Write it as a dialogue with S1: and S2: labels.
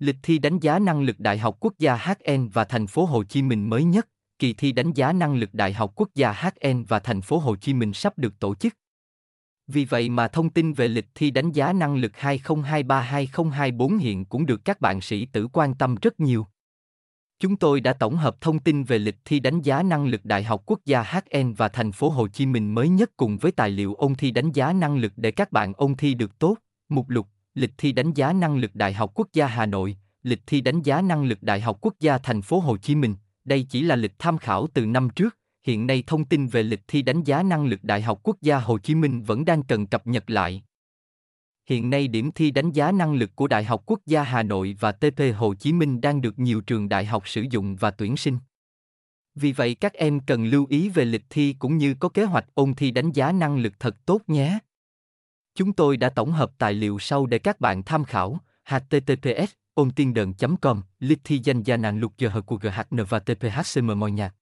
S1: Lịch thi đánh giá năng lực Đại học Quốc gia HN và thành phố Hồ Chí Minh mới nhất, kỳ thi đánh giá năng lực Đại học Quốc gia HN và thành phố Hồ Chí Minh sắp được tổ chức. Vì vậy mà thông tin về lịch thi đánh giá năng lực 2023-2024 hiện cũng được các bạn sĩ tử quan tâm rất nhiều. Chúng tôi đã tổng hợp thông tin về lịch thi đánh giá năng lực Đại học Quốc gia HN và thành phố Hồ Chí Minh mới nhất cùng với tài liệu ôn thi đánh giá năng lực để các bạn ôn thi được tốt. Mục lục, lịch thi đánh giá năng lực Đại học Quốc gia Hà Nội, lịch thi đánh giá năng lực Đại học Quốc gia thành phố Hồ Chí Minh. Đây chỉ là lịch tham khảo từ năm trước, hiện nay thông tin về lịch thi đánh giá năng lực Đại học Quốc gia Hồ Chí Minh vẫn đang cần cập nhật lại. Hiện nay điểm thi đánh giá năng lực của Đại học Quốc gia Hà Nội và TP Hồ Chí Minh đang được nhiều trường đại học sử dụng và tuyển sinh. Vì vậy các em cần lưu ý về lịch thi cũng như có kế hoạch ôn thi đánh giá năng lực thật tốt nhé. Chúng tôi đã tổng hợp tài liệu sau để các bạn tham khảo. https ôn tiên đờn com lịch danh gia nạn lục giờ của GHN và TPHCM mọi nhạc